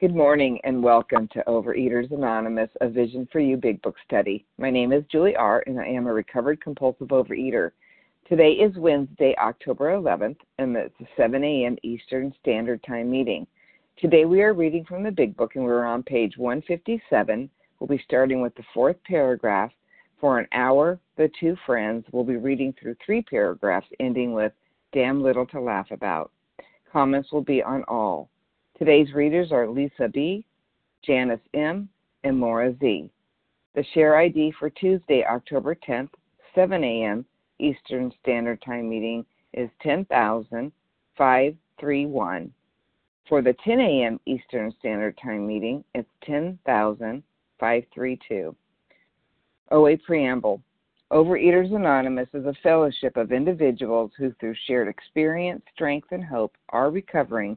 Good morning and welcome to Overeaters Anonymous, a Vision for You Big Book study. My name is Julie R., and I am a recovered compulsive overeater. Today is Wednesday, October 11th, and it's a 7 a.m. Eastern Standard Time meeting. Today we are reading from the Big Book, and we're on page 157. We'll be starting with the fourth paragraph. For an hour, the two friends will be reading through three paragraphs, ending with Damn Little to Laugh About. Comments will be on all. Today's readers are Lisa B., Janice M., and Maura Z. The share ID for Tuesday, October 10th, 7 a.m. Eastern Standard Time meeting is 10,531. For the 10 a.m. Eastern Standard Time meeting, it's 10,532. OA Preamble Overeaters Anonymous is a fellowship of individuals who, through shared experience, strength, and hope, are recovering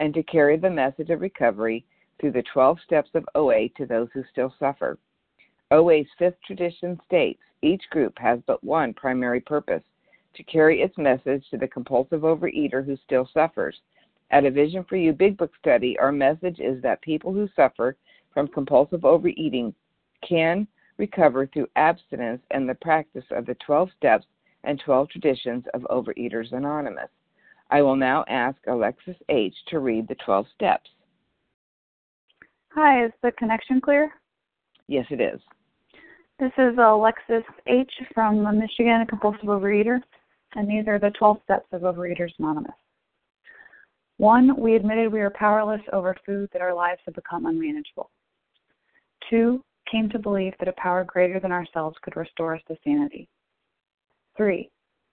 and to carry the message of recovery through the 12 steps of OA to those who still suffer. OA's fifth tradition states each group has but one primary purpose to carry its message to the compulsive overeater who still suffers. At a Vision for You Big Book study, our message is that people who suffer from compulsive overeating can recover through abstinence and the practice of the 12 steps and 12 traditions of Overeaters Anonymous. I will now ask Alexis H. to read the 12 steps. Hi, is the connection clear? Yes, it is. This is Alexis H. from Michigan, a compulsive overeater, and these are the 12 steps of Overeaters Anonymous. One, we admitted we are powerless over food, that our lives have become unmanageable. Two, came to believe that a power greater than ourselves could restore us to sanity. Three,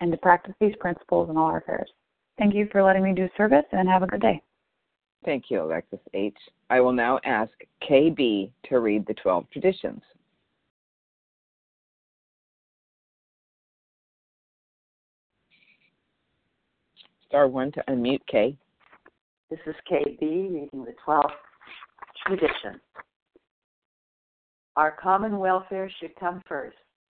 and to practice these principles in all our affairs. Thank you for letting me do service and have a good day. Thank you, Alexis H. I will now ask KB to read the 12 traditions. Star 1 to unmute K. This is KB reading the 12th tradition. Our common welfare should come first.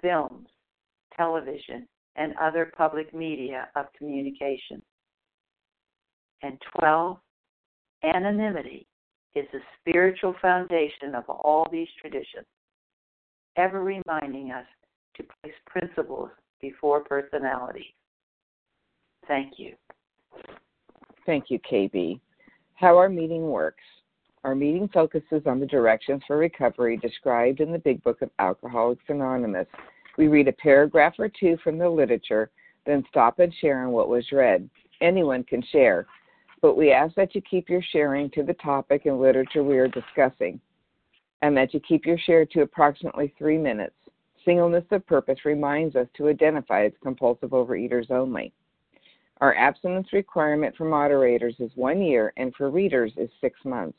films, television, and other public media of communication. And 12, anonymity is the spiritual foundation of all these traditions, ever reminding us to place principles before personality. Thank you. Thank you, KB. How our meeting works. Our meeting focuses on the directions for recovery described in the Big Book of Alcoholics Anonymous. We read a paragraph or two from the literature, then stop and share on what was read. Anyone can share, but we ask that you keep your sharing to the topic and literature we are discussing, and that you keep your share to approximately three minutes. Singleness of purpose reminds us to identify as compulsive overeaters only. Our abstinence requirement for moderators is one year, and for readers is six months.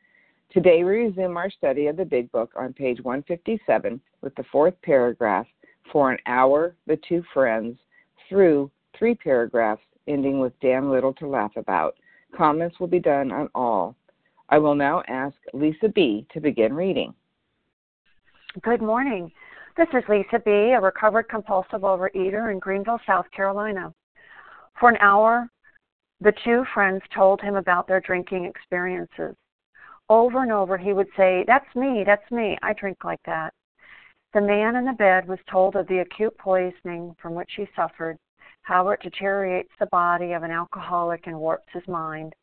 Today we resume our study of the Big Book on page 157 with the fourth paragraph for an hour, the two friends, through three paragraphs ending with damn little to laugh about. Comments will be done on all. I will now ask Lisa B. to begin reading. Good morning. This is Lisa B., a recovered compulsive overeater in Greenville, South Carolina. For an hour, the two friends told him about their drinking experiences. Over and over, he would say, That's me, that's me, I drink like that. The man in the bed was told of the acute poisoning from which he suffered, how it deteriorates the body of an alcoholic and warps his mind.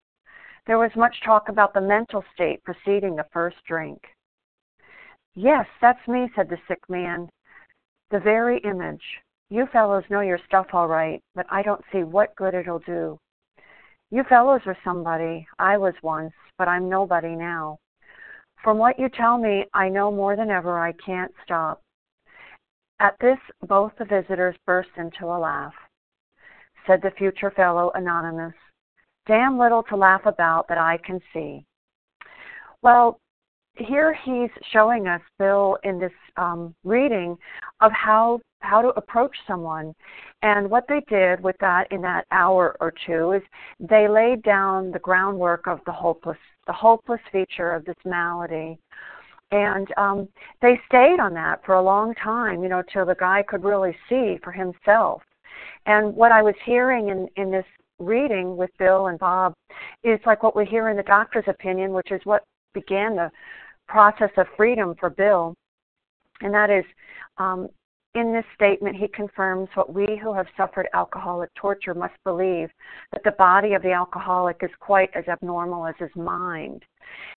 There was much talk about the mental state preceding the first drink. Yes, that's me, said the sick man. The very image. You fellows know your stuff all right, but I don't see what good it'll do. You fellows are somebody. I was once, but I'm nobody now. From what you tell me, I know more than ever I can't stop. At this, both the visitors burst into a laugh. Said the future fellow, Anonymous, Damn little to laugh about that I can see. Well, here he's showing us, Bill, in this um, reading of how how to approach someone. And what they did with that in that hour or two is they laid down the groundwork of the hopeless, the hopeless feature of this malady. And um, they stayed on that for a long time, you know, till the guy could really see for himself. And what I was hearing in, in this reading with Bill and Bob is like what we hear in the doctor's opinion, which is what began the process of freedom for Bill. And that is um, in this statement, he confirms what we who have suffered alcoholic torture must believe that the body of the alcoholic is quite as abnormal as his mind.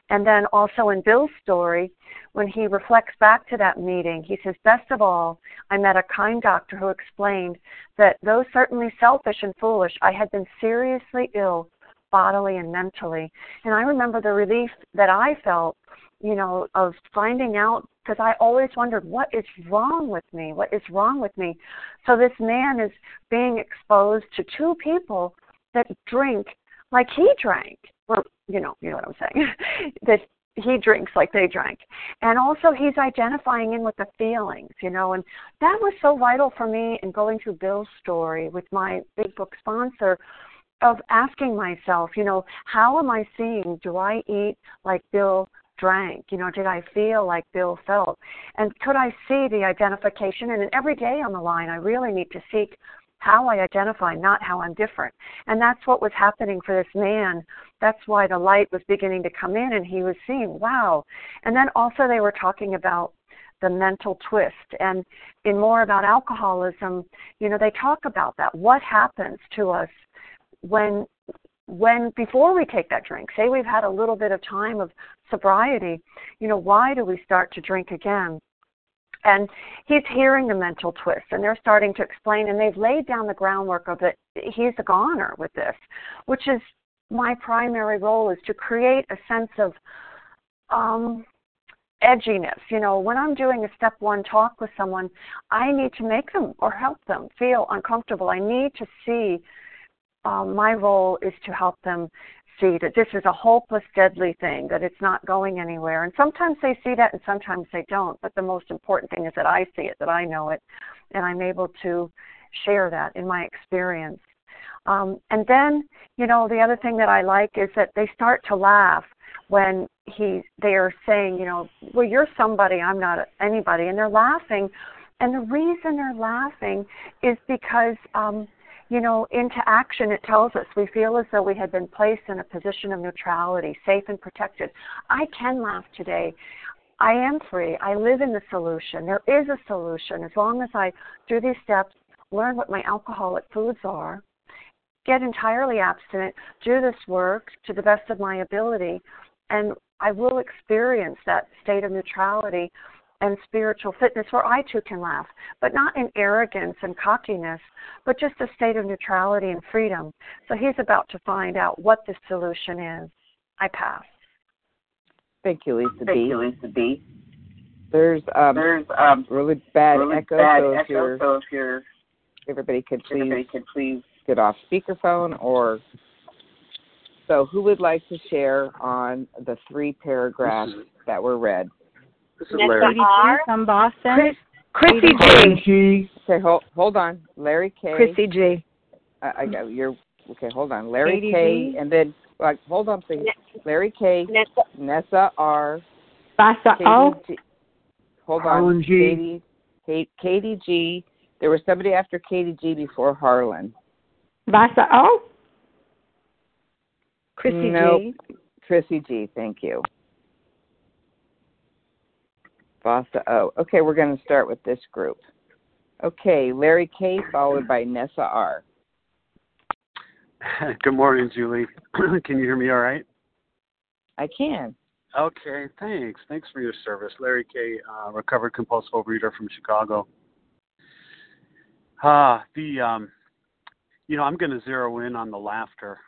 And then also in Bill's story, when he reflects back to that meeting, he says, Best of all, I met a kind doctor who explained that though certainly selfish and foolish, I had been seriously ill bodily and mentally. And I remember the relief that I felt, you know, of finding out because I always wondered what is wrong with me? What is wrong with me? So this man is being exposed to two people that drink like he drank. Or you know, you know what I'm saying. that he drinks like they drank. And also he's identifying in with the feelings, you know, and that was so vital for me in going through Bill's story with my big book sponsor of asking myself, you know, how am I seeing? Do I eat like Bill drank? You know, did I feel like Bill felt? And could I see the identification? And every day on the line, I really need to seek how I identify, not how I'm different. And that's what was happening for this man. That's why the light was beginning to come in and he was seeing, wow. And then also they were talking about the mental twist and in more about alcoholism, you know, they talk about that. What happens to us when when before we take that drink, say we've had a little bit of time of sobriety, you know, why do we start to drink again? And he's hearing the mental twist, and they're starting to explain, and they've laid down the groundwork of it. He's a goner with this, which is my primary role is to create a sense of um, edginess. You know, when I'm doing a step one talk with someone, I need to make them or help them feel uncomfortable. I need to see um, my role is to help them see that this is a hopeless, deadly thing, that it's not going anywhere. And sometimes they see that and sometimes they don't. But the most important thing is that I see it, that I know it, and I'm able to share that in my experience. Um, and then, you know, the other thing that I like is that they start to laugh when he they are saying, you know, well, you're somebody, I'm not anybody, and they're laughing. And the reason they're laughing is because um, you know, into action, it tells us we feel as though we had been placed in a position of neutrality, safe and protected. I can laugh today. I am free. I live in the solution. There is a solution as long as I, through these steps, learn what my alcoholic foods are, get entirely abstinent, do this work to the best of my ability, and I will experience that state of neutrality and spiritual fitness where I too can laugh, but not in arrogance and cockiness, but just a state of neutrality and freedom. So he's about to find out what the solution is. I pass. Thank you, Lisa Thank B. You, Lisa B. There's um, there's um, really bad really echo, bad so, if echo you're, so if you're everybody could please everybody could please get off speakerphone or so who would like to share on the three paragraphs that were read? This is Larry. from Boston. Chris, Chrissy G. Okay, hold hold on. Larry K. Chrissy G. I, I got you're okay. Hold on, Larry Katie K. G. And then like hold on, please. Larry K. Nessa, Nessa R. Vasa Katie O. G. Hold Harlan on, G. Katie. Kate, Katie G. There was somebody after Katie G. before Harlan. Vasa O. Oh. Chrissy Nope. G. Chrissy G. Thank you. Vasa O. Okay, we're going to start with this group. Okay, Larry K. followed by Nessa R. Good morning, Julie. Can you hear me all right? I can. Okay, thanks. Thanks for your service. Larry K., uh, recovered compulsive overeater from Chicago. Ah, the, um, you know, I'm going to zero in on the laughter.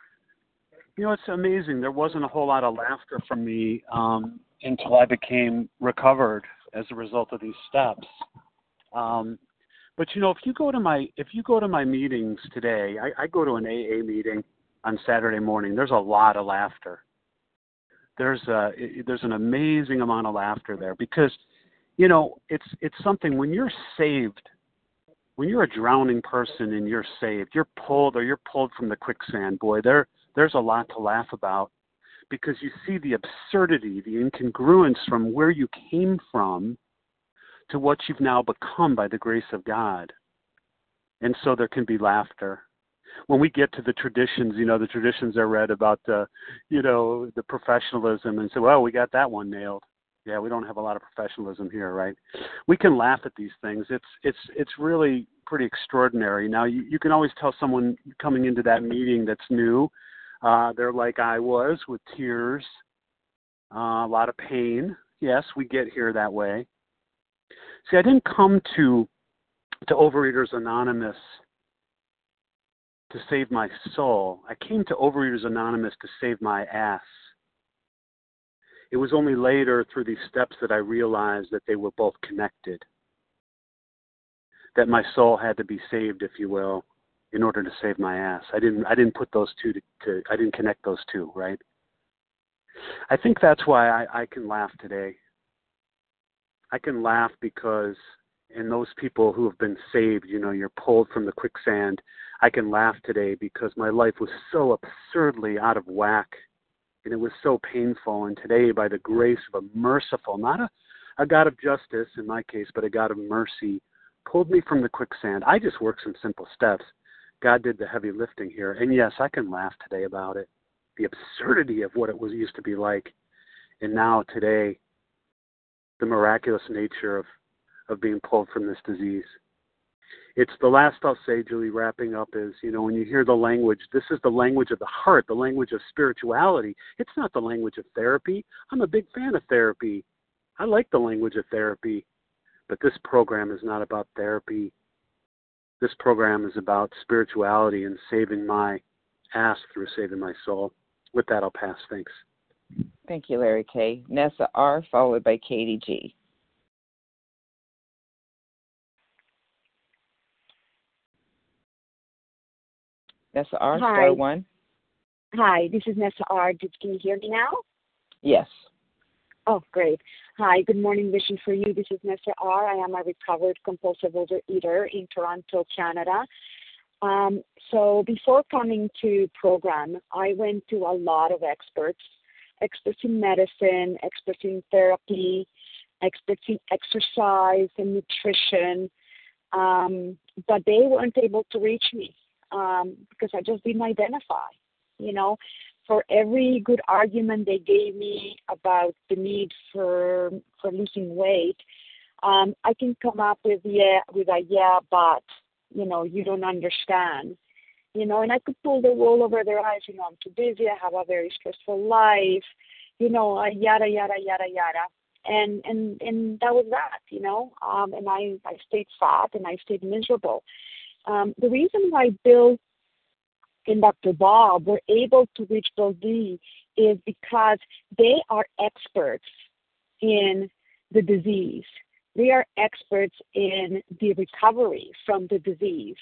You know, it's amazing. There wasn't a whole lot of laughter from me um, until I became recovered as a result of these steps. Um, but you know, if you go to my if you go to my meetings today, I, I go to an AA meeting on Saturday morning. There's a lot of laughter. There's a there's an amazing amount of laughter there because, you know, it's it's something when you're saved, when you're a drowning person and you're saved, you're pulled or you're pulled from the quicksand. Boy, there there's a lot to laugh about because you see the absurdity, the incongruence from where you came from to what you've now become by the grace of God. And so there can be laughter. When we get to the traditions, you know, the traditions are read about the, you know, the professionalism and say, well, we got that one nailed. Yeah, we don't have a lot of professionalism here, right? We can laugh at these things. It's it's it's really pretty extraordinary. Now you, you can always tell someone coming into that meeting that's new, uh, they're like I was with tears, uh, a lot of pain. Yes, we get here that way. See, I didn't come to to Overeaters Anonymous to save my soul. I came to Overeaters Anonymous to save my ass. It was only later through these steps that I realized that they were both connected. That my soul had to be saved, if you will, in order to save my ass. I didn't I didn't put those two to, to I didn't connect those two, right? I think that's why I, I can laugh today. I can laugh because in those people who have been saved, you know, you're pulled from the quicksand. I can laugh today because my life was so absurdly out of whack and it was so painful. And today, by the grace of a merciful, not a, a God of justice in my case, but a God of mercy, pulled me from the quicksand. I just worked some simple steps. God did the heavy lifting here. And yes, I can laugh today about it. The absurdity of what it was used to be like. And now today, the miraculous nature of, of being pulled from this disease. It's the last I'll say, Julie, wrapping up is, you know, when you hear the language, this is the language of the heart, the language of spirituality. It's not the language of therapy. I'm a big fan of therapy. I like the language of therapy, but this program is not about therapy. This program is about spirituality and saving my ass through saving my soul. With that, I'll pass. Thanks. Thank you, Larry K. Nessa R, followed by Katie G. Nessa R, Hi. star one. Hi, this is Nessa R. Did- Can you hear me now? Yes. Oh, great. Hi, good morning, Vision for You. This is Nessa R. I am a recovered compulsive overeater in Toronto, Canada. Um, so before coming to program, I went to a lot of experts, experts in medicine, experts in therapy, experts in exercise and nutrition, um, but they weren't able to reach me um, because I just didn't identify. You know, for every good argument they gave me about the need for for losing weight, um, I can come up with yeah with a yeah, but you know you don't understand. You know, and I could pull the wool over their eyes. You know, I'm too busy. I have a very stressful life. You know, uh, yada yada yada yada. And and and that was that. You know, um, and I I stayed fat and I stayed miserable. Um, the reason why Bill and Dr. Bob were able to reach D is because they are experts in the disease. They are experts in the recovery from the disease.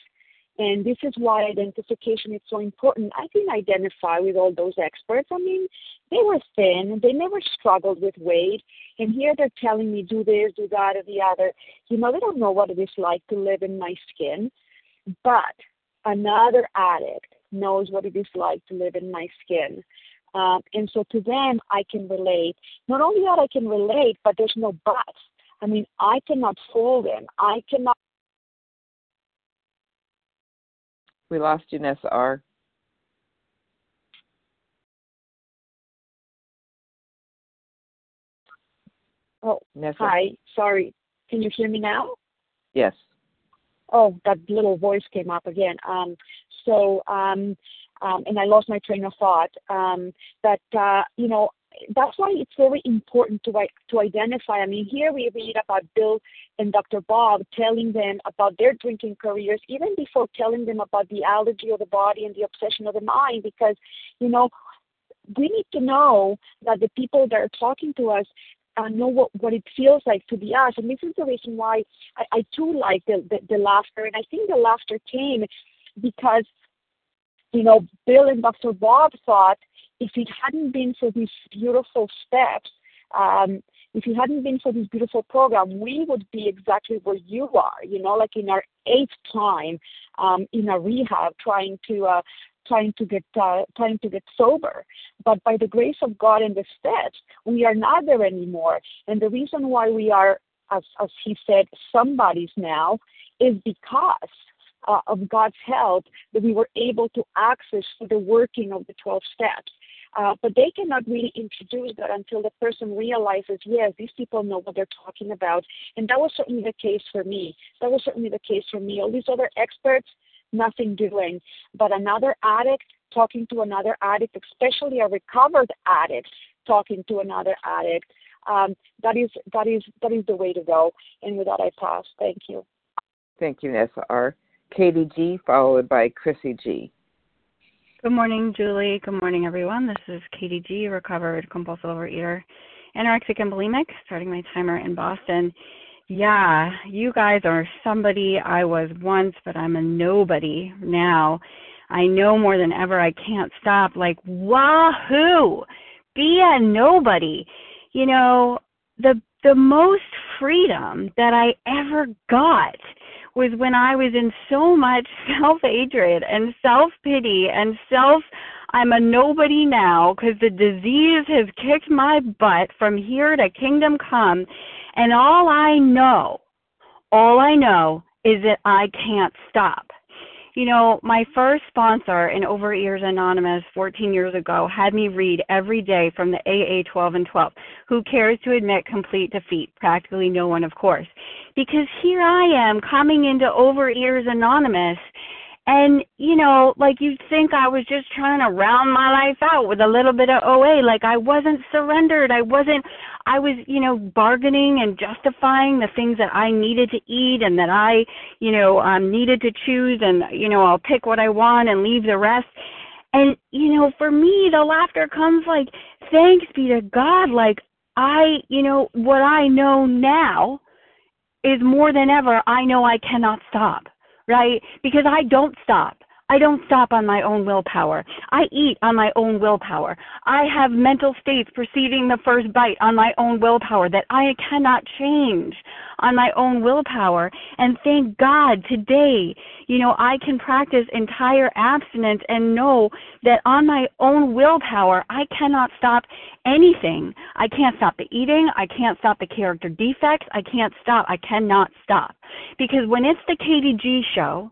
And this is why identification is so important. I didn't identify with all those experts. I mean, they were thin, they never struggled with weight. And here they're telling me, do this, do that, or the other. You know, they don't know what it is like to live in my skin. But another addict knows what it is like to live in my skin. Um, and so to them, I can relate. Not only that I can relate, but there's no but. I mean, I cannot fool them. I cannot. We lost you, Nessa R. Oh, Nessa. hi. Sorry. Can you hear me now? Yes. Oh, that little voice came up again. Um, so, um, um, and I lost my train of thought. Um, that uh, you know, that's why it's very important to to identify. I mean, here we read about Bill and Dr. Bob telling them about their drinking careers, even before telling them about the allergy of the body and the obsession of the mind, because you know, we need to know that the people that are talking to us uh, know what, what it feels like to be us. And this is the reason why I, I too like the, the, the laughter. And I think the laughter came because, you know, Bill and Dr. Bob thought if it hadn't been for these beautiful steps, um, if it hadn't been for this beautiful program, we would be exactly where you are, you know, like in our eighth time um, in a rehab trying to uh, trying to get uh, trying to get sober. But by the grace of God and the steps, we are not there anymore. And the reason why we are, as as he said, somebody's now, is because uh, of God's help that we were able to access through the working of the 12 steps. Uh, but they cannot really introduce that until the person realizes, yes, these people know what they're talking about. And that was certainly the case for me. That was certainly the case for me. All these other experts, nothing doing. But another addict talking to another addict, especially a recovered addict talking to another addict, um, that is that is that is the way to go. And with that, I pass. Thank you. Thank you, Nessa R. Katie G, followed by Chrissy G. Good morning, Julie. Good morning, everyone. This is Katie G, recovered compulsive overeater, anorexic and bulimic, starting my timer in Boston. Yeah, you guys are somebody I was once, but I'm a nobody now. I know more than ever I can't stop. Like, wahoo! Be a nobody. You know, the the most freedom that I ever got was when I was in so much self hatred and self pity and self I'm a nobody now because the disease has kicked my butt from here to kingdom come. And all I know, all I know is that I can't stop. You know, my first sponsor in Overeaters Anonymous 14 years ago had me read every day from the AA 12 and 12. Who cares to admit complete defeat? Practically no one, of course. Because here I am coming into Overeaters Anonymous and, you know, like you'd think I was just trying to round my life out with a little bit of OA. Like I wasn't surrendered. I wasn't, I was, you know, bargaining and justifying the things that I needed to eat and that I, you know, um, needed to choose. And, you know, I'll pick what I want and leave the rest. And, you know, for me, the laughter comes like, thanks be to God. Like I, you know, what I know now is more than ever, I know I cannot stop right? Because I don't stop. I don't stop on my own willpower. I eat on my own willpower. I have mental states perceiving the first bite on my own willpower that I cannot change on my own willpower. And thank God today, you know, I can practice entire abstinence and know that on my own willpower, I cannot stop anything. I can't stop the eating. I can't stop the character defects. I can't stop. I cannot stop. Because when it's the KDG show,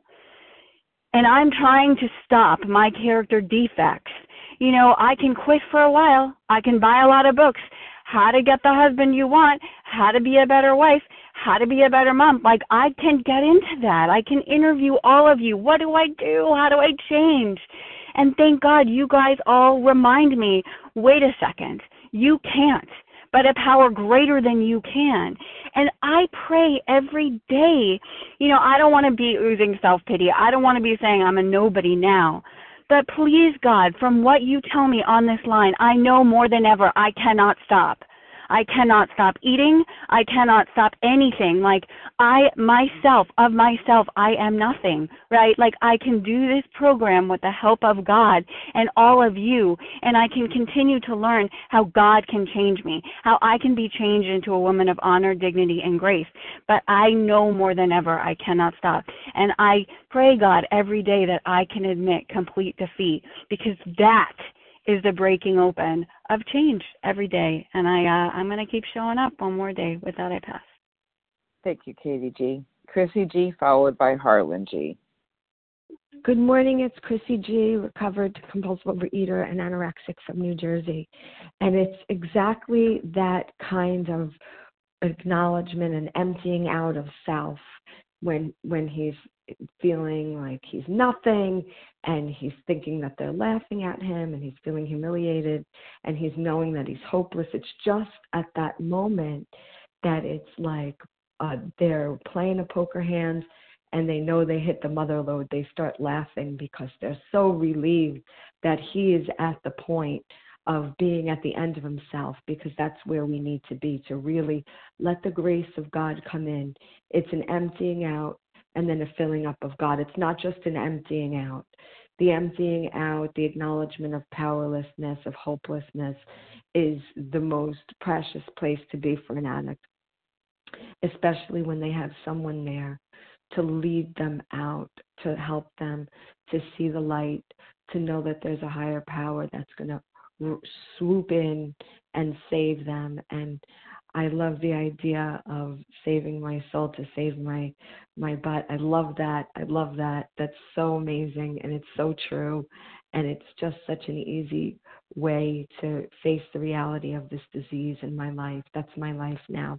and I'm trying to stop my character defects. You know, I can quit for a while. I can buy a lot of books. How to get the husband you want, how to be a better wife, how to be a better mom. Like, I can get into that. I can interview all of you. What do I do? How do I change? And thank God you guys all remind me wait a second, you can't but a power greater than you can. And I pray every day. You know, I don't want to be oozing self pity. I don't want to be saying I'm a nobody now. But please, God, from what you tell me on this line, I know more than ever I cannot stop. I cannot stop eating. I cannot stop anything. Like I myself, of myself, I am nothing, right? Like I can do this program with the help of God and all of you, and I can continue to learn how God can change me, how I can be changed into a woman of honor, dignity, and grace. But I know more than ever I cannot stop. And I pray, God, every day that I can admit complete defeat because that is the breaking open of change every day. And I, uh, I'm going to keep showing up one more day. With that, I pass. Thank you, Katie G. Chrissy G, followed by Harlan G. Good morning, it's Chrissy G, recovered compulsive overeater and anorexic from New Jersey. And it's exactly that kind of acknowledgement and emptying out of self when when he's feeling like he's nothing and he's thinking that they're laughing at him and he's feeling humiliated and he's knowing that he's hopeless it's just at that moment that it's like uh they're playing a poker hand and they know they hit the mother lode. They start laughing because they're so relieved that he is at the point of being at the end of himself because that's where we need to be to really let the grace of God come in. It's an emptying out and then a filling up of God. It's not just an emptying out. The emptying out, the acknowledgement of powerlessness, of hopelessness, is the most precious place to be for an addict, especially when they have someone there to lead them out, to help them to see the light, to know that there's a higher power that's going to swoop in and save them. And I love the idea of saving my soul to save my my butt. I love that. I love that. That's so amazing and it's so true and it's just such an easy way to face the reality of this disease in my life. That's my life now.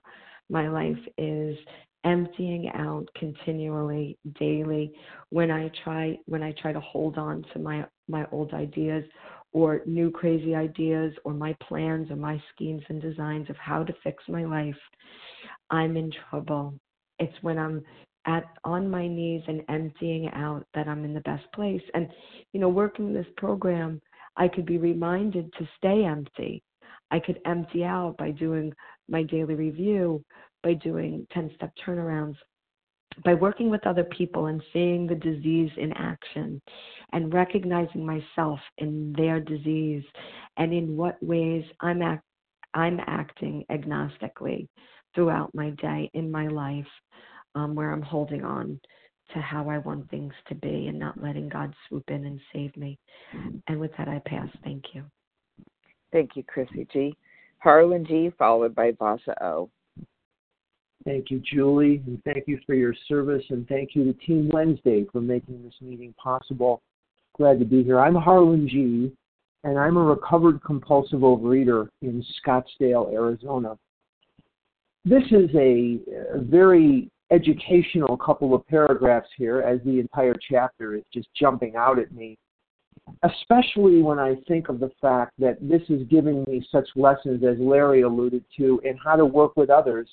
My life is emptying out continually daily when I try when I try to hold on to my my old ideas or new crazy ideas or my plans or my schemes and designs of how to fix my life, I'm in trouble. It's when I'm at on my knees and emptying out that I'm in the best place. And you know, working this program, I could be reminded to stay empty. I could empty out by doing my daily review, by doing 10 step turnarounds, by working with other people and seeing the disease in action and recognizing myself in their disease and in what ways I'm act, I'm acting agnostically throughout my day in my life um, where I'm holding on to how I want things to be and not letting God swoop in and save me. And with that, I pass. Thank you. Thank you, Chrissy G. Harlan G, followed by Vasa O. Thank you, Julie, and thank you for your service, and thank you to Team Wednesday for making this meeting possible. Glad to be here. I'm Harlan G, and I'm a recovered compulsive overeater in Scottsdale, Arizona. This is a, very educational couple of paragraphs here, as the entire chapter is just jumping out at me especially when I think of the fact that this is giving me such lessons, as Larry alluded to, in how to work with others.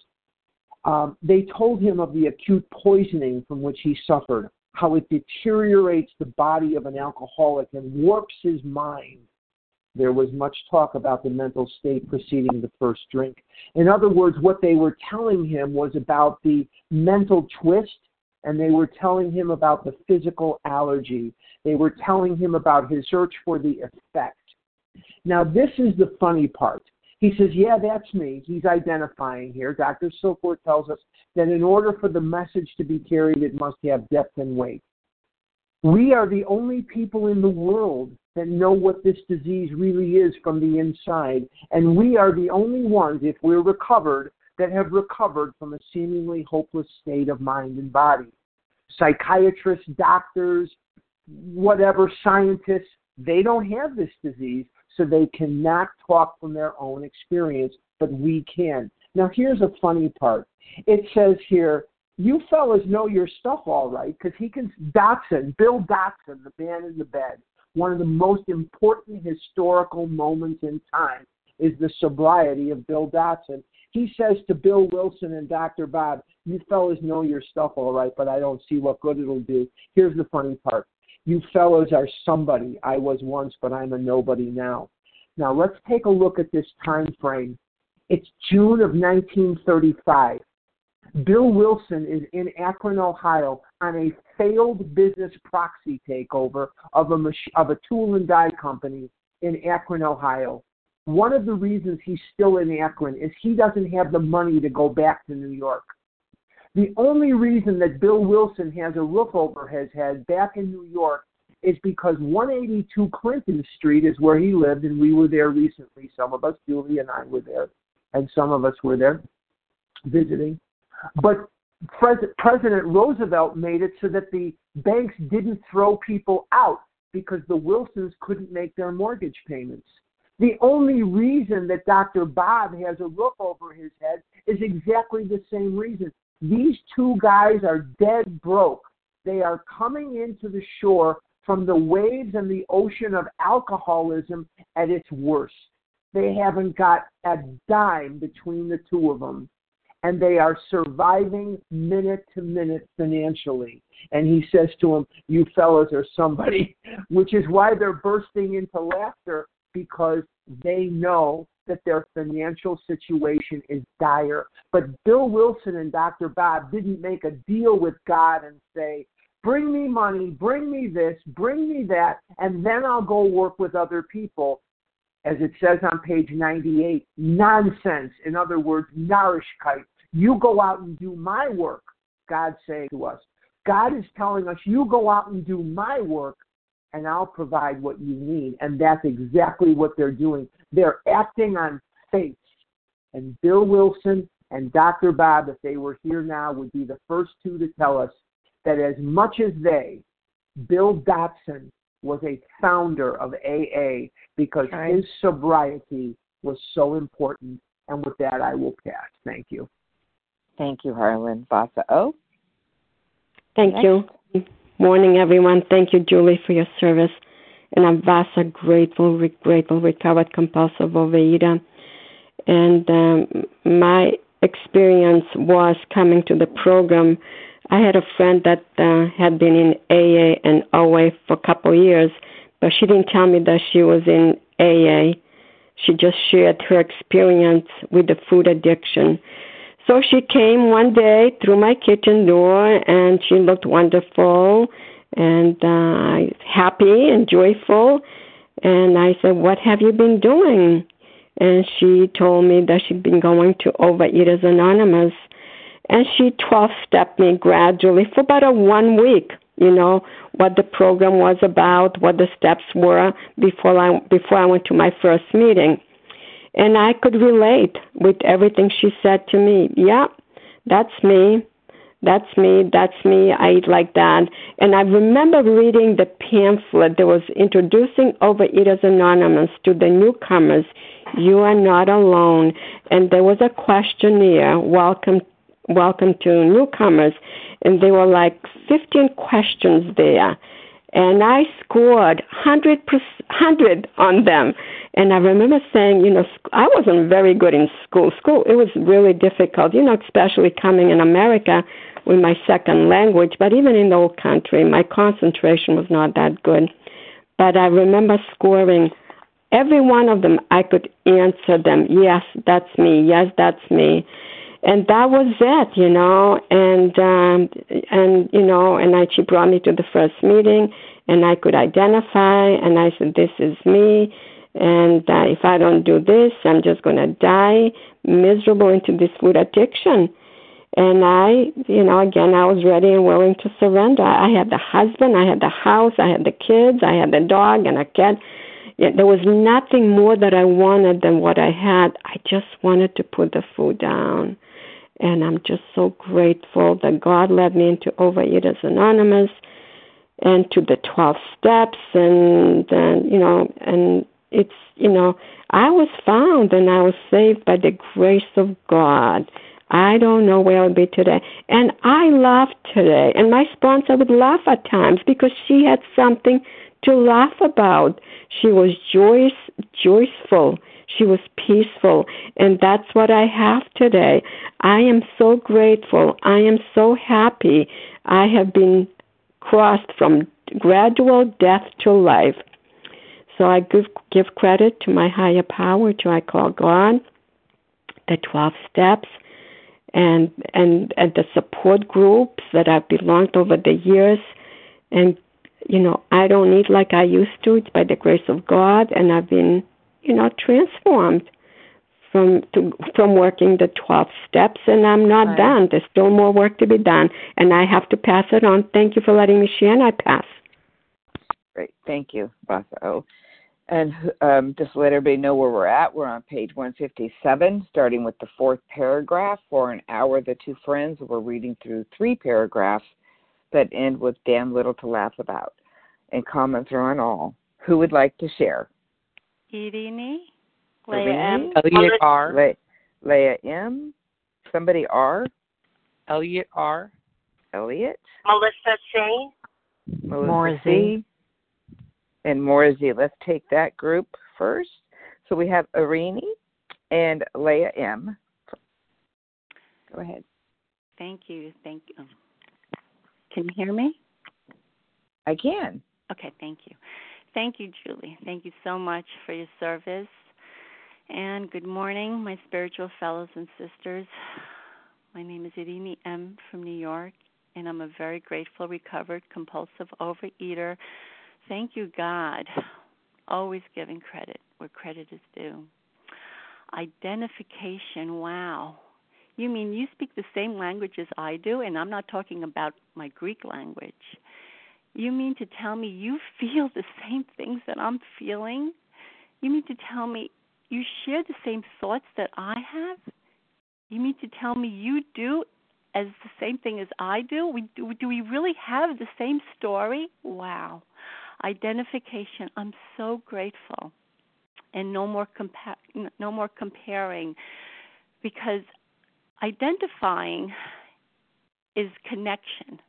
Um, they told him of the acute poisoning from which he suffered, how it deteriorates the body of an alcoholic and warps his mind. There was much talk about the mental state preceding the first drink. In other words, what they were telling him was about the mental twist and they were telling him about the physical allergy. They were telling him about his search for the effect. Now, this is the funny part. He says, Yeah, that's me. He's identifying here. Dr. Silkworth tells us that in order for the message to be carried, it must have depth and weight. We are the only people in the world that know what this disease really is from the inside. And we are the only ones, if we're recovered, that have recovered from a seemingly hopeless state of mind and body. Psychiatrists, doctors, whatever scientists, they don't have this disease, so they cannot talk from their own experience, but we can. Now, here's a funny part. It says here, you fellas know your stuff all right, because he can, Dotson, Bill Dotson, the man in the bed, one of the most important historical moments in time is the sobriety of Bill Dotson. He says to Bill Wilson and Dr. Bob, You fellows know your stuff all right, but I don't see what good it'll do. Here's the funny part. You fellows are somebody. I was once, but I'm a nobody now. Now let's take a look at this time frame. It's June of 1935. Bill Wilson is in Akron, Ohio, on a failed business proxy takeover of a mach- of a tool and die company in Akron, Ohio. One of the reasons he's still in Akron is he doesn't have the money to go back to New York. The only reason that Bill Wilson has a roof over his head back in New York is because 182 Clinton Street is where he lived, and we were there recently. Some of us, Julie and I, were there, and some of us were there visiting. But President Roosevelt made it so that the banks didn't throw people out because the Wilsons couldn't make their mortgage payments. The only reason that Dr. Bob has a roof over his head is exactly the same reason. These two guys are dead broke. They are coming into the shore from the waves and the ocean of alcoholism at its worst. They haven't got a dime between the two of them. And they are surviving minute to minute financially. And he says to them, You fellows are somebody, which is why they're bursting into laughter because they know that their financial situation is dire. But Bill Wilson and Dr. Bob didn't make a deal with God and say, bring me money, bring me this, bring me that, and then I'll go work with other people. As it says on page 98, nonsense. In other words, narishkeit. You go out and do my work, God's saying to us. God is telling us, you go out and do my work, and I'll provide what you need. And that's exactly what they're doing. They're acting on faith. And Bill Wilson and Dr. Bob, if they were here now, would be the first two to tell us that as much as they, Bill Dotson was a founder of AA because right. his sobriety was so important. And with that, I will pass. Thank you. Thank you, Harlan. Vasa O. Thank Next. you. Morning, everyone. Thank you, Julie, for your service. And I'm vastly grateful, grateful, recovered compulsive overeater. And um, my experience was coming to the program. I had a friend that uh, had been in AA and OA for a couple of years, but she didn't tell me that she was in AA. She just shared her experience with the food addiction. So she came one day through my kitchen door and she looked wonderful and uh, happy and joyful. And I said, What have you been doing? And she told me that she'd been going to Overeaters Anonymous. and she 12 stepped me gradually for about a one week you know what the program was about what the steps were before i before i went to my first meeting and i could relate with everything she said to me yeah that's me that's me that's me i eat like that. And i remember reading the pamphlet that was introducing overeaters anonymous to the newcomers you are not alone. And there was a questionnaire welcome welcome to newcomers. And there were like 15 questions there. And I scored 100 100 on them. And I remember saying, you know, I wasn't very good in school. School it was really difficult, you know, especially coming in America with my second language. But even in the old country, my concentration was not that good. But I remember scoring every one of them. I could answer them. Yes, that's me. Yes, that's me and that was it, you know. And um, and you know, and I, she brought me to the first meeting, and I could identify, and I said, "This is me." And uh, if I don't do this, I'm just going to die miserable into this food addiction. And I, you know, again, I was ready and willing to surrender. I had the husband, I had the house, I had the kids, I had the dog and a cat. Yeah, there was nothing more that I wanted than what I had. I just wanted to put the food down. And I'm just so grateful that God led me into Overeaters Anonymous and to the 12 steps and then, you know, and it's, you know, I was found and I was saved by the grace of God. I don't know where I'll be today. And I laugh today. And my sponsor would laugh at times because she had something to laugh about. She was joyous, joyful. She was peaceful. And that's what I have today. I am so grateful. I am so happy. I have been crossed from gradual death to life. So I give, give credit to my higher power, to I call God, the 12 steps, and, and, and the support groups that I've belonged over the years. And, you know, I don't eat like I used to. It's by the grace of God, and I've been you know, transformed from to, from working the 12 steps and I'm not right. done. There's still more work to be done and I have to pass it on. Thank you for letting me share and I pass. Great. Thank you, Basso. And um, just to let everybody know where we're at, we're on page 157, starting with the fourth paragraph. For an hour, the two friends were reading through three paragraphs that end with damn little to laugh about. And comments are on all. Who would like to share? Irini, Leah M. Elliot R. Le- Leah M. Somebody R. Elliot R. Elliot. Melissa C. Melissa C. And Morzy. Let's take that group first. So we have Irini and Leah M. Go ahead. Thank you. Thank you. Can you hear me? I can. Okay, thank you. Thank you, Julie. Thank you so much for your service. And good morning, my spiritual fellows and sisters. My name is Irini M. from New York, and I'm a very grateful, recovered, compulsive overeater. Thank you, God. Always giving credit where credit is due. Identification, wow. You mean you speak the same language as I do, and I'm not talking about my Greek language. You mean to tell me you feel the same things that I'm feeling? You mean to tell me you share the same thoughts that I have? You mean to tell me you do as the same thing as I do? We do, do we really have the same story? Wow. Identification. I'm so grateful. And no more compa- no more comparing because identifying is connection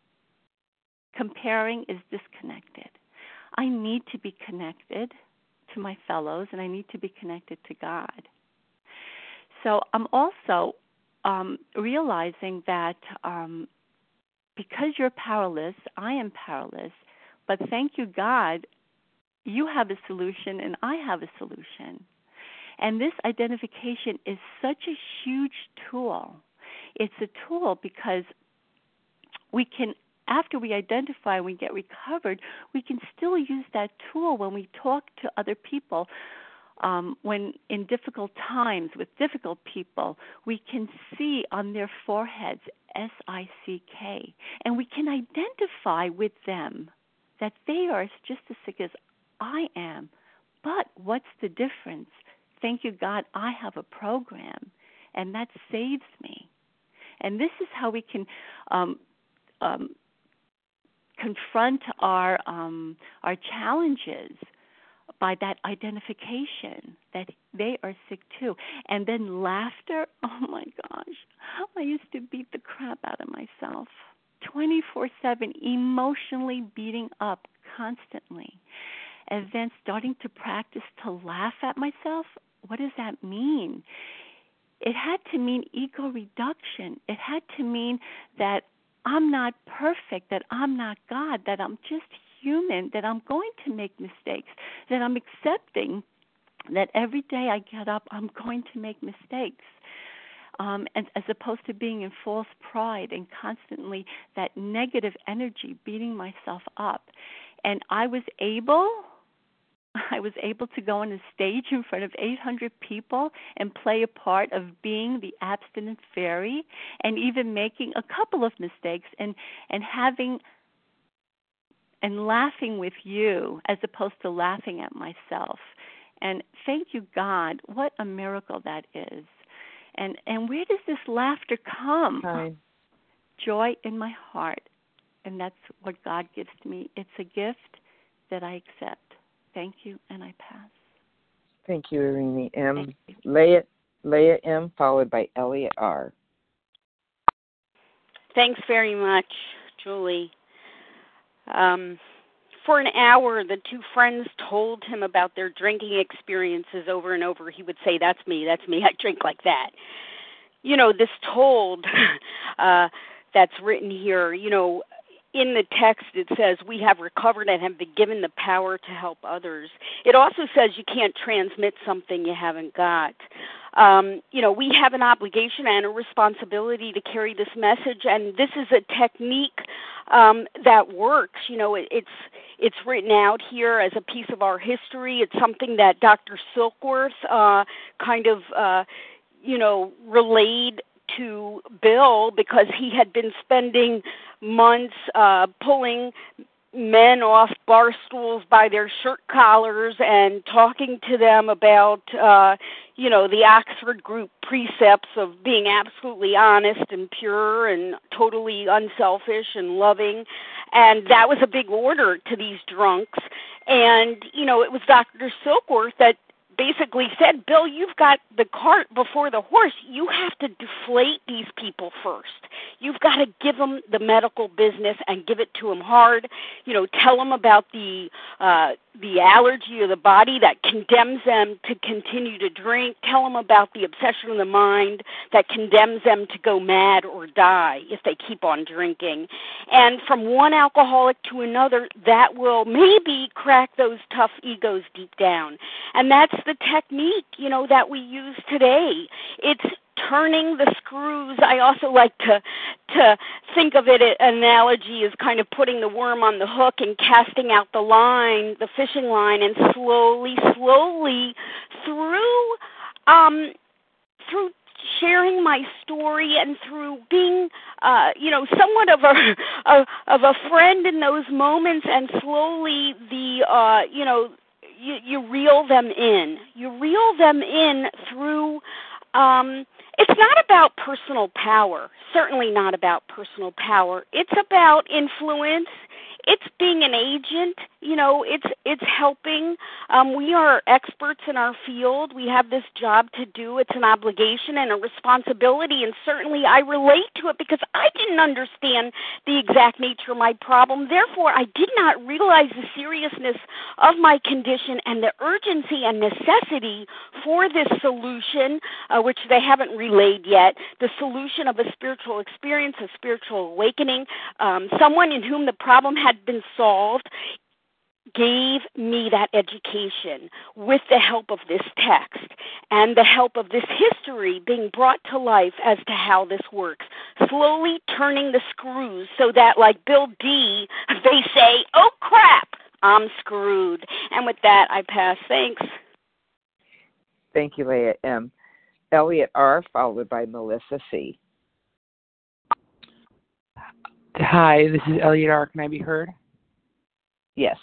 Comparing is disconnected. I need to be connected to my fellows and I need to be connected to God. So I'm also um, realizing that um, because you're powerless, I am powerless, but thank you, God, you have a solution and I have a solution. And this identification is such a huge tool. It's a tool because we can after we identify, we get recovered, we can still use that tool when we talk to other people um, when in difficult times with difficult people, we can see on their foreheads S I C K, and we can identify with them that they are just as sick as I am. But what's the difference? Thank you, God, I have a program, and that saves me. And this is how we can um, um, confront our um, our challenges by that identification that they are sick too. And then laughter, oh my gosh, I used to beat the crap out of myself 24 7, emotionally beating up constantly. And then starting to practice to laugh at myself, what does that mean? It had to mean ego reduction. It had to mean that I'm not perfect, that I'm not God, that I'm just human, that I'm going to make mistakes, that I'm accepting that every day I get up, I'm going to make mistakes. Um, and as opposed to being in false pride and constantly that negative energy beating myself up. And I was able I was able to go on a stage in front of 800 people and play a part of being the abstinent fairy and even making a couple of mistakes and and having and laughing with you as opposed to laughing at myself. And thank you God, what a miracle that is. And and where does this laughter come? Hi. Joy in my heart. And that's what God gives to me. It's a gift that I accept. Thank you, and I pass. Thank you, Irene M. Leah, Leah M. followed by Elliot R. Thanks very much, Julie. Um, for an hour, the two friends told him about their drinking experiences over and over. He would say, That's me, that's me, I drink like that. You know, this told uh, that's written here, you know, in the text it says we have recovered and have been given the power to help others. It also says you can't transmit something you haven't got. Um, you know, we have an obligation and a responsibility to carry this message, and this is a technique um, that works. You know, it, it's it's written out here as a piece of our history. It's something that Dr. Silkworth uh, kind of. Uh, you know, relayed to Bill because he had been spending months uh, pulling men off bar stools by their shirt collars and talking to them about uh you know the oxford group precepts of being absolutely honest and pure and totally unselfish and loving. And that was a big order to these drunks. And you know it was dr silkworth that basically said, Bill, you've got the cart before the horse. You have to deflate these people first. You've got to give them the medical business and give it to them hard. You know, tell them about the uh, the allergy of the body that condemns them to continue to drink. Tell them about the obsession of the mind that condemns them to go mad or die if they keep on drinking. And from one alcoholic to another, that will maybe crack those tough egos deep down. And that's the technique, you know, that we use today. It's turning the screws. I also like to to think of it analogy as kind of putting the worm on the hook and casting out the line, the fishing line, and slowly, slowly through um, through sharing my story and through being uh you know somewhat of a, a of a friend in those moments and slowly the uh you know you you reel them in you reel them in through um it's not about personal power, certainly not about personal power. It's about influence it's being an agent you know it's it's helping. Um we are experts in our field. We have this job to do. It's an obligation and a responsibility and certainly i relate to it because i didn't understand the exact nature of my problem. Therefore i did not realize the seriousness of my condition and the urgency and necessity for this solution uh, which they haven't relayed yet the solution of a spiritual experience a spiritual awakening um someone in whom the problem had been solved gave me that education with the help of this text and the help of this history being brought to life as to how this works. Slowly turning the screws so that, like Bill D., they say, oh crap, I'm screwed. And with that, I pass. Thanks. Thank you, Leah M. Elliot R., followed by Melissa C. Hi, this is Elliot R. Can I be heard? Yes.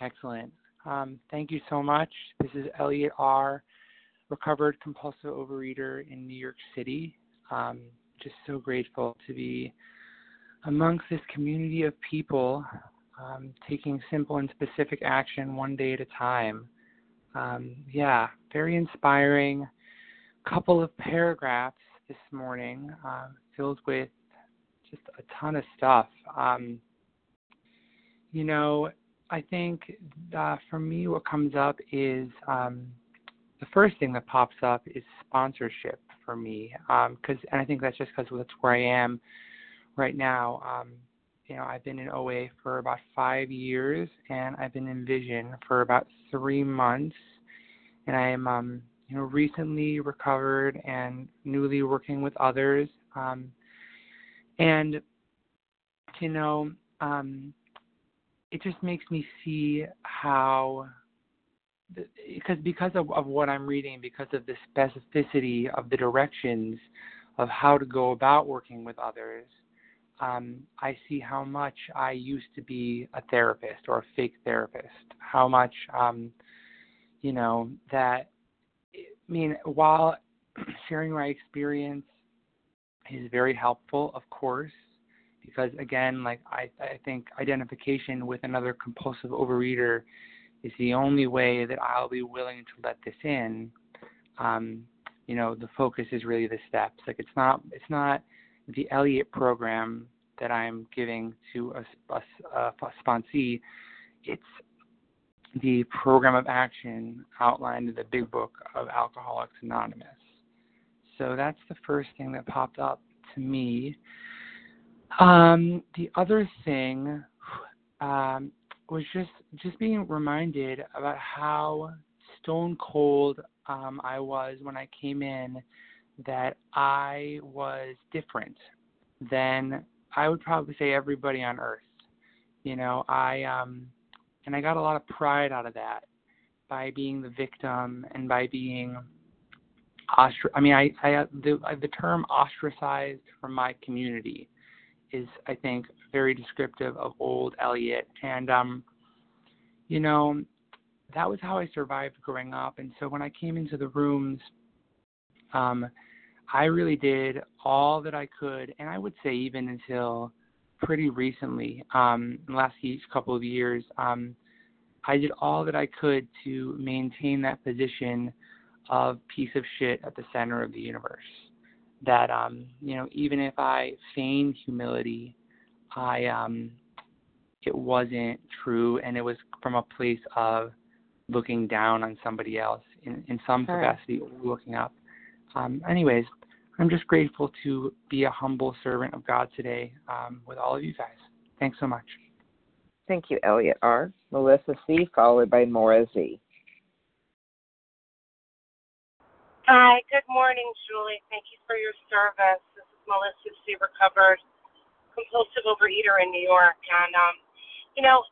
Excellent. Um, thank you so much. This is Elliot R., recovered compulsive overeater in New York City. Um, just so grateful to be amongst this community of people um, taking simple and specific action one day at a time. Um, yeah, very inspiring. Couple of paragraphs this morning uh, filled with just a ton of stuff. Um, you know, I think uh, for me, what comes up is um, the first thing that pops up is sponsorship for me, because um, and I think that's just because that's where I am right now. Um, you know, I've been in OA for about five years, and I've been in Vision for about three months, and I am, um, you know, recently recovered and newly working with others, um, and you know, um, it just makes me see how because because of, of what I'm reading, because of the specificity of the directions of how to go about working with others, um, I see how much I used to be a therapist or a fake therapist. How much, um, you know, that. I mean, while sharing my experience is very helpful, of course, because again, like I, I think identification with another compulsive overeater is the only way that I'll be willing to let this in. Um, you know, the focus is really the steps. Like it's not it's not the Elliott program that I'm giving to a, a, a sponsee. It's the program of action outlined in the Big Book of Alcoholics Anonymous. So that's the first thing that popped up to me. Um, the other thing um, was just just being reminded about how stone cold um, I was when I came in. That I was different than I would probably say everybody on earth. You know, I um, and I got a lot of pride out of that by being the victim and by being ostr. I mean, I, I the the term ostracized from my community is I think very descriptive of old Elliot. And um you know that was how I survived growing up. And so when I came into the rooms um I really did all that I could and I would say even until pretty recently um in last couple of years um I did all that I could to maintain that position of piece of shit at the center of the universe that um, you know even if I feigned humility, I um, it wasn't true, and it was from a place of looking down on somebody else in in some All capacity, looking up. Um, anyways, I'm just grateful to be a humble servant of God today um, with all of you guys. Thanks so much. Thank you, Elliot R. Melissa C. Followed by Maura Z. Hi, good morning, Julie. Thank you for your service. This is Melissa C. Recovered compulsive overeater in New York, and um, you know,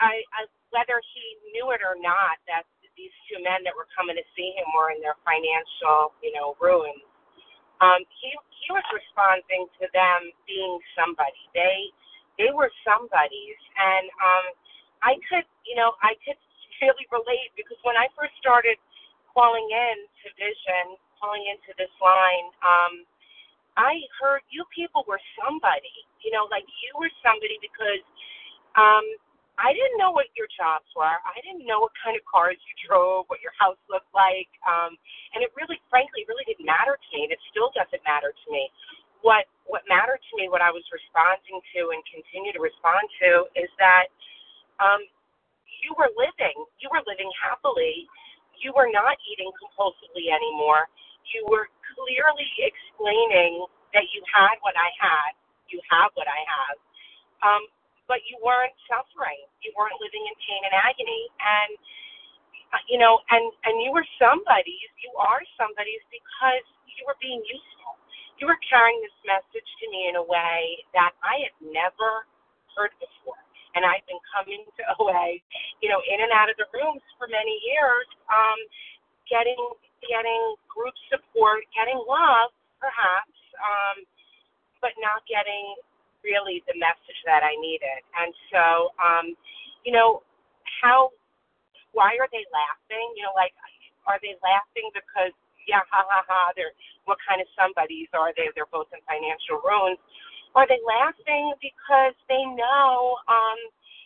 I, I whether he knew it or not, that these two men that were coming to see him were in their financial, you know, ruins. Um, he he was responding to them being somebody. They they were somebodies, and um, I could, you know, I could really relate because when I first started calling in to Vision, calling into this line, um, I heard you people were somebody. You know, like you were somebody because um, I didn't know what your jobs were. I didn't know what kind of cars you drove, what your house looked like, um, and it really, frankly, really didn't matter to me, and it still doesn't matter to me. What what mattered to me, what I was responding to, and continue to respond to, is that um, you were living, you were living happily, you were not eating compulsively anymore. You were clearly explaining that you had what I had, you have what I have, um, but you weren't suffering. You weren't living in pain and agony. And uh, you know, and and you were somebody's. You are somebody's because you were being useful. You were carrying this message to me in a way that I had never heard before and I've been coming to OA, you know, in and out of the rooms for many years, um, getting getting group support, getting love, perhaps, um, but not getting really the message that I needed. And so, um, you know, how, why are they laughing? You know, like, are they laughing because, yeah, ha ha ha, they're, what kind of somebodies are they? They're both in financial ruins. Are they laughing because they know um,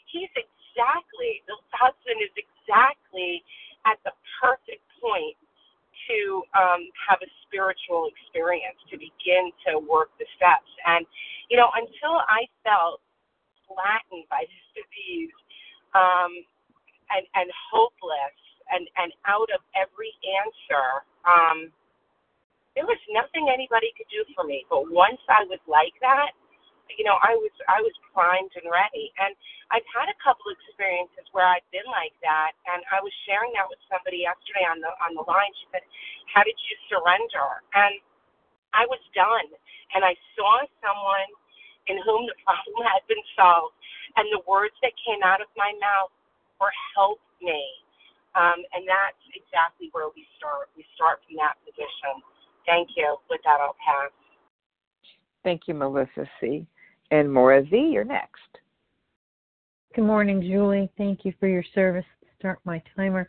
he's exactly, the husband is exactly at the perfect point to um, have a spiritual experience, to begin to work the steps. And, you know, until I felt flattened by this disease um, and, and hopeless and, and out of every answer, um, there was nothing anybody could do for me. But once I was like that, you know, I was I was primed and ready. And I've had a couple experiences where I've been like that, and I was sharing that with somebody yesterday on the on the line. She said, "How did you surrender?" And I was done, and I saw someone in whom the problem had been solved, and the words that came out of my mouth were "Help me." Um, and that's exactly where we start. We start from that position. Thank you. With that, I'll pass. Thank you, Melissa C. And Maura Z, you're next. Good morning, Julie. Thank you for your service. Start my timer.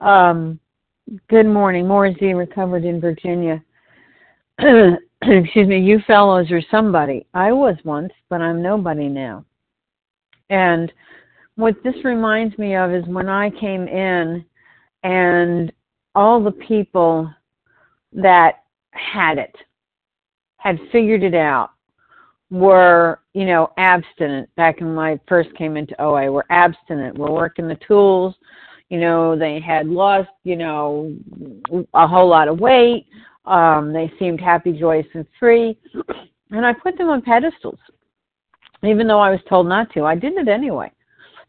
Um, good morning. Maura Z, recovered in Virginia. Excuse me, you fellows are somebody. I was once, but I'm nobody now. And what this reminds me of is when I came in and all the people that had it had figured it out were, you know, abstinent back when I first came into OA, were abstinent, were working the tools, you know, they had lost, you know, a whole lot of weight. Um, they seemed happy, joyous, and free. And I put them on pedestals. Even though I was told not to, I did it anyway.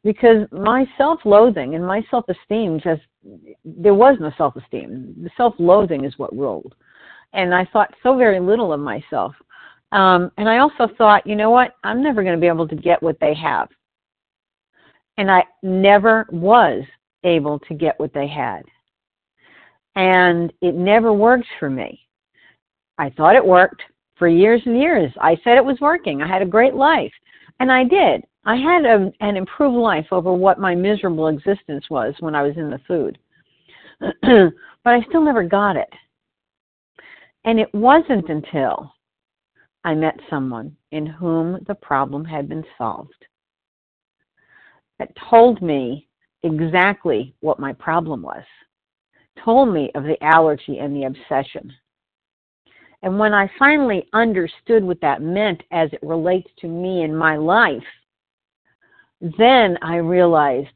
Because my self loathing and my self esteem just, there was no self esteem. The self loathing is what ruled. And I thought so very little of myself um, and I also thought, you know what? I'm never going to be able to get what they have. And I never was able to get what they had. And it never worked for me. I thought it worked for years and years. I said it was working. I had a great life. And I did. I had a, an improved life over what my miserable existence was when I was in the food. but I still never got it. And it wasn't until I met someone in whom the problem had been solved that told me exactly what my problem was, told me of the allergy and the obsession. And when I finally understood what that meant as it relates to me in my life, then I realized,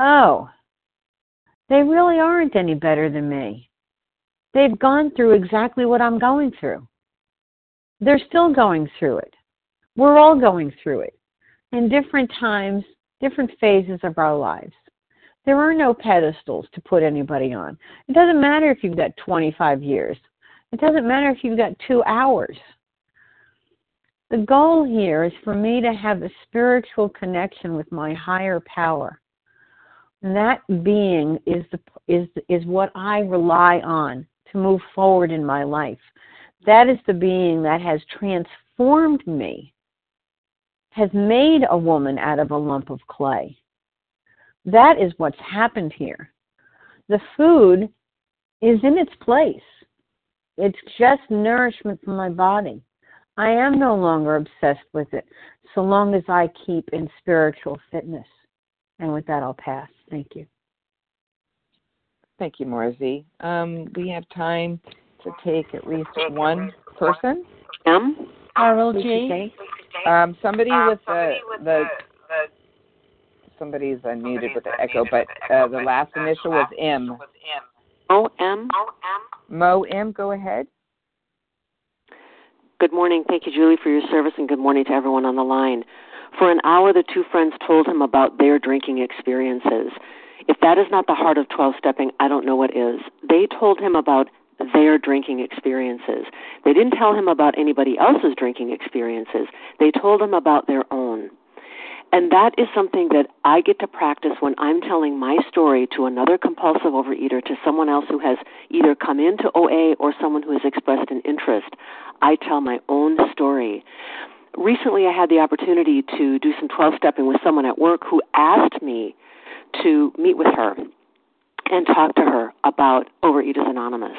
oh, they really aren't any better than me. They've gone through exactly what I'm going through. They're still going through it. We're all going through it in different times, different phases of our lives. There are no pedestals to put anybody on. It doesn't matter if you've got 25 years. It doesn't matter if you've got two hours. The goal here is for me to have a spiritual connection with my higher power. And that being is the is is what I rely on to move forward in my life. That is the being that has transformed me, has made a woman out of a lump of clay. That is what's happened here. The food is in its place. It's just nourishment for my body. I am no longer obsessed with it so long as I keep in spiritual fitness. And with that, I'll pass. Thank you. Thank you, Marzi. Um, we have time to take at least one person. M. Harold G. Um, somebody with the the somebody's unmuted with the echo, but uh, the last initial was M. O M. Mo M. Go ahead. Good morning. Thank you, Julie, for your service, and good morning to everyone on the line. For an hour, the two friends told him about their drinking experiences. If that is not the heart of 12 stepping, I don't know what is. They told him about their drinking experiences. They didn't tell him about anybody else's drinking experiences. They told him about their own. And that is something that I get to practice when I'm telling my story to another compulsive overeater, to someone else who has either come into OA or someone who has expressed an interest. I tell my own story. Recently, I had the opportunity to do some 12 stepping with someone at work who asked me to meet with her and talk to her about Overeaters Anonymous.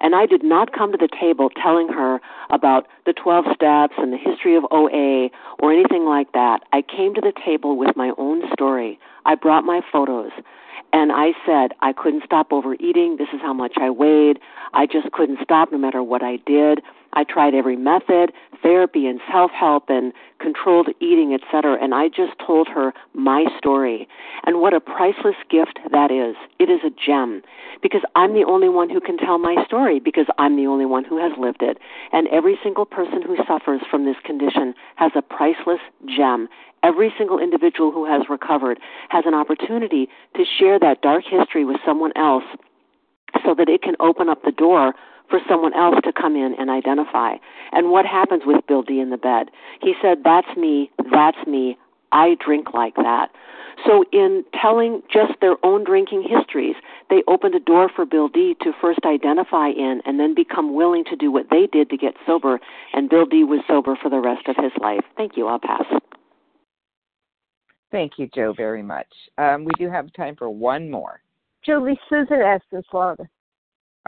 And I did not come to the table telling her about the 12 steps and the history of OA or anything like that. I came to the table with my own story. I brought my photos. And I said I couldn't stop overeating. This is how much I weighed. I just couldn't stop no matter what I did. I tried every method, therapy and self-help and controlled eating, etc. And I just told her my story. And what a priceless gift that is. It is a gem because I'm the only one who can tell my story because I'm the only one who has lived it. And every single person who suffers from this condition has a priceless gem. Every single individual who has recovered has an opportunity to share that dark history with someone else so that it can open up the door for someone else to come in and identify. And what happens with Bill D in the bed? He said, That's me, that's me, I drink like that. So, in telling just their own drinking histories, they opened a door for Bill D to first identify in and then become willing to do what they did to get sober. And Bill D was sober for the rest of his life. Thank you. I'll pass. Thank you, Joe, very much. Um, we do have time for one more. Julie Susan S. in Florida.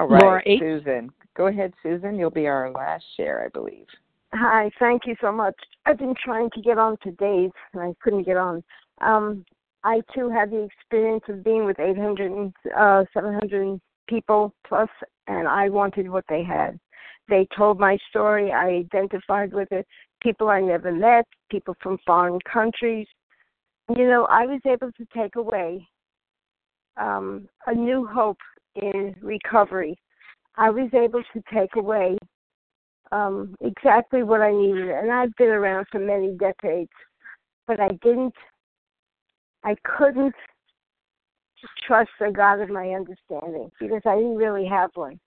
All right, Laura H. Susan. Go ahead, Susan. You'll be our last share, I believe. Hi, thank you so much. I've been trying to get on to Dave, and I couldn't get on. Um, I too had the experience of being with 800 and uh, 700 people plus, and I wanted what they had. They told my story. I identified with it. People I never met, people from foreign countries. You know, I was able to take away um, a new hope in recovery. I was able to take away um, exactly what I needed, and I've been around for many decades, but I didn't, I couldn't trust the God of my understanding because I didn't really have one,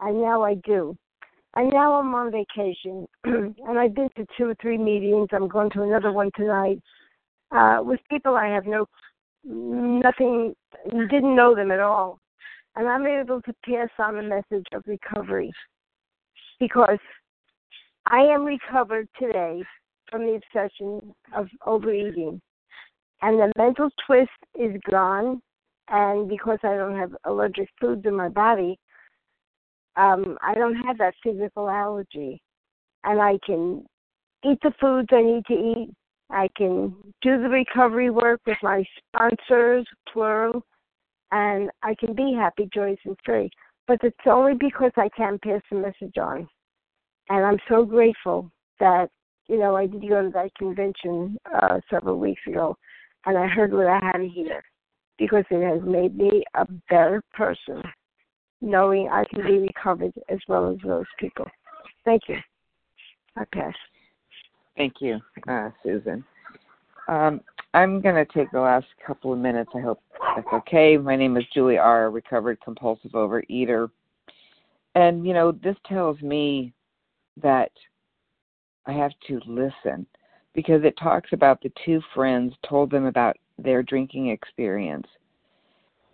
and now I do. And now I'm on vacation, and I've been to two or three meetings. I'm going to another one tonight uh, with people I have no, nothing, didn't know them at all and I'm able to pass on the message of recovery because I am recovered today from the obsession of overeating. And the mental twist is gone. And because I don't have allergic foods in my body, um, I don't have that physical allergy. And I can eat the foods I need to eat. I can do the recovery work with my sponsors, plural, and I can be happy, joyous, and free. But it's only because I can pass the message on. And I'm so grateful that, you know, I did go to that convention uh, several weeks ago, and I heard what I had to hear because it has made me a better person, knowing I can be recovered as well as those people. Thank you. I pass. Thank you, uh, Susan. Um, I'm going to take the last couple of minutes. I hope that's okay. My name is Julie R., recovered compulsive overeater. And, you know, this tells me that I have to listen because it talks about the two friends told them about their drinking experience.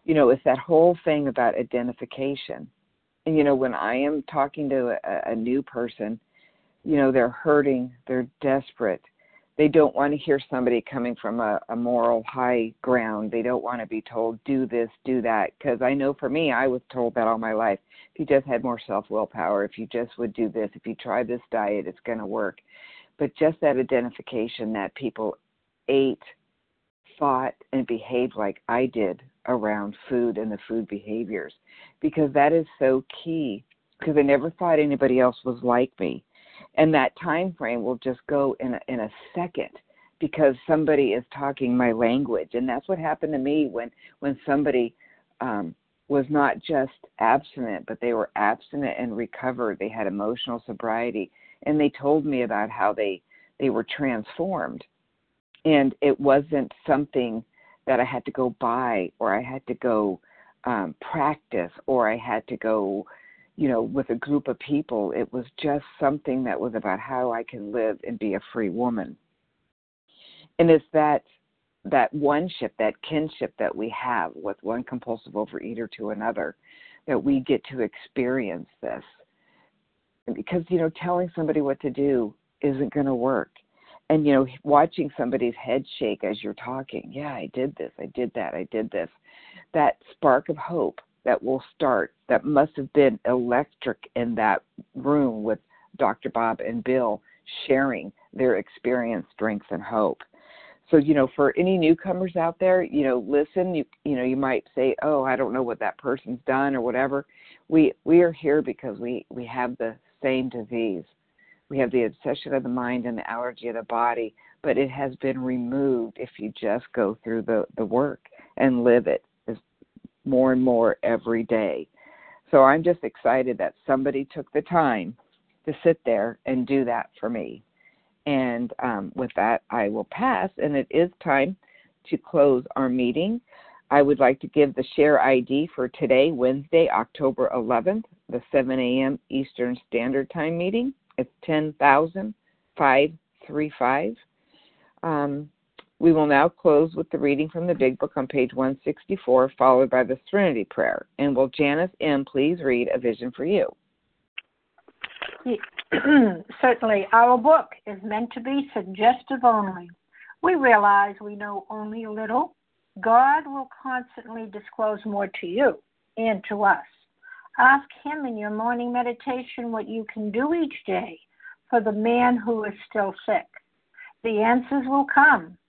You know, it's that whole thing about identification. And, you know, when I am talking to a, a new person, you know, they're hurting, they're desperate, they don't want to hear somebody coming from a, a moral high ground. They don't want to be told, do this, do that. Because I know for me, I was told that all my life. If you just had more self willpower, if you just would do this, if you try this diet, it's going to work. But just that identification that people ate, thought, and behaved like I did around food and the food behaviors, because that is so key. Because I never thought anybody else was like me and that time frame will just go in a, in a second because somebody is talking my language. And that's what happened to me when when somebody um was not just abstinent but they were abstinent and recovered. They had emotional sobriety and they told me about how they they were transformed. And it wasn't something that i had to go buy or i had to go um practice or i had to go you know, with a group of people. It was just something that was about how I can live and be a free woman. And it's that that oneship, that kinship that we have with one compulsive overeater to another, that we get to experience this. Because, you know, telling somebody what to do isn't going to work. And, you know, watching somebody's head shake as you're talking, yeah, I did this, I did that, I did this, that spark of hope that will start, that must have been electric in that room with Dr. Bob and Bill sharing their experience, strength, and hope. So you know for any newcomers out there you know listen. You you know you might say oh i don't know what that person's done or whatever. We we are here because we we have the same disease. We have the obsession of the mind and the allergy of the body but it has been removed if you just go through the the work and live it more and more every day so i'm just excited that somebody took the time to sit there and do that for me and um, with that, I will pass. And it is time to close our meeting. I would like to give the share ID for today, Wednesday, October 11th, the 7 a.m. Eastern Standard Time meeting. It's 10,535. Um, we will now close with the reading from the Big Book on page 164, followed by the Serenity Prayer. And will Janice M. please read A Vision for You? certainly our book is meant to be suggestive only. We realize we know only a little. God will constantly disclose more to you and to us. Ask Him in your morning meditation what you can do each day for the man who is still sick. The answers will come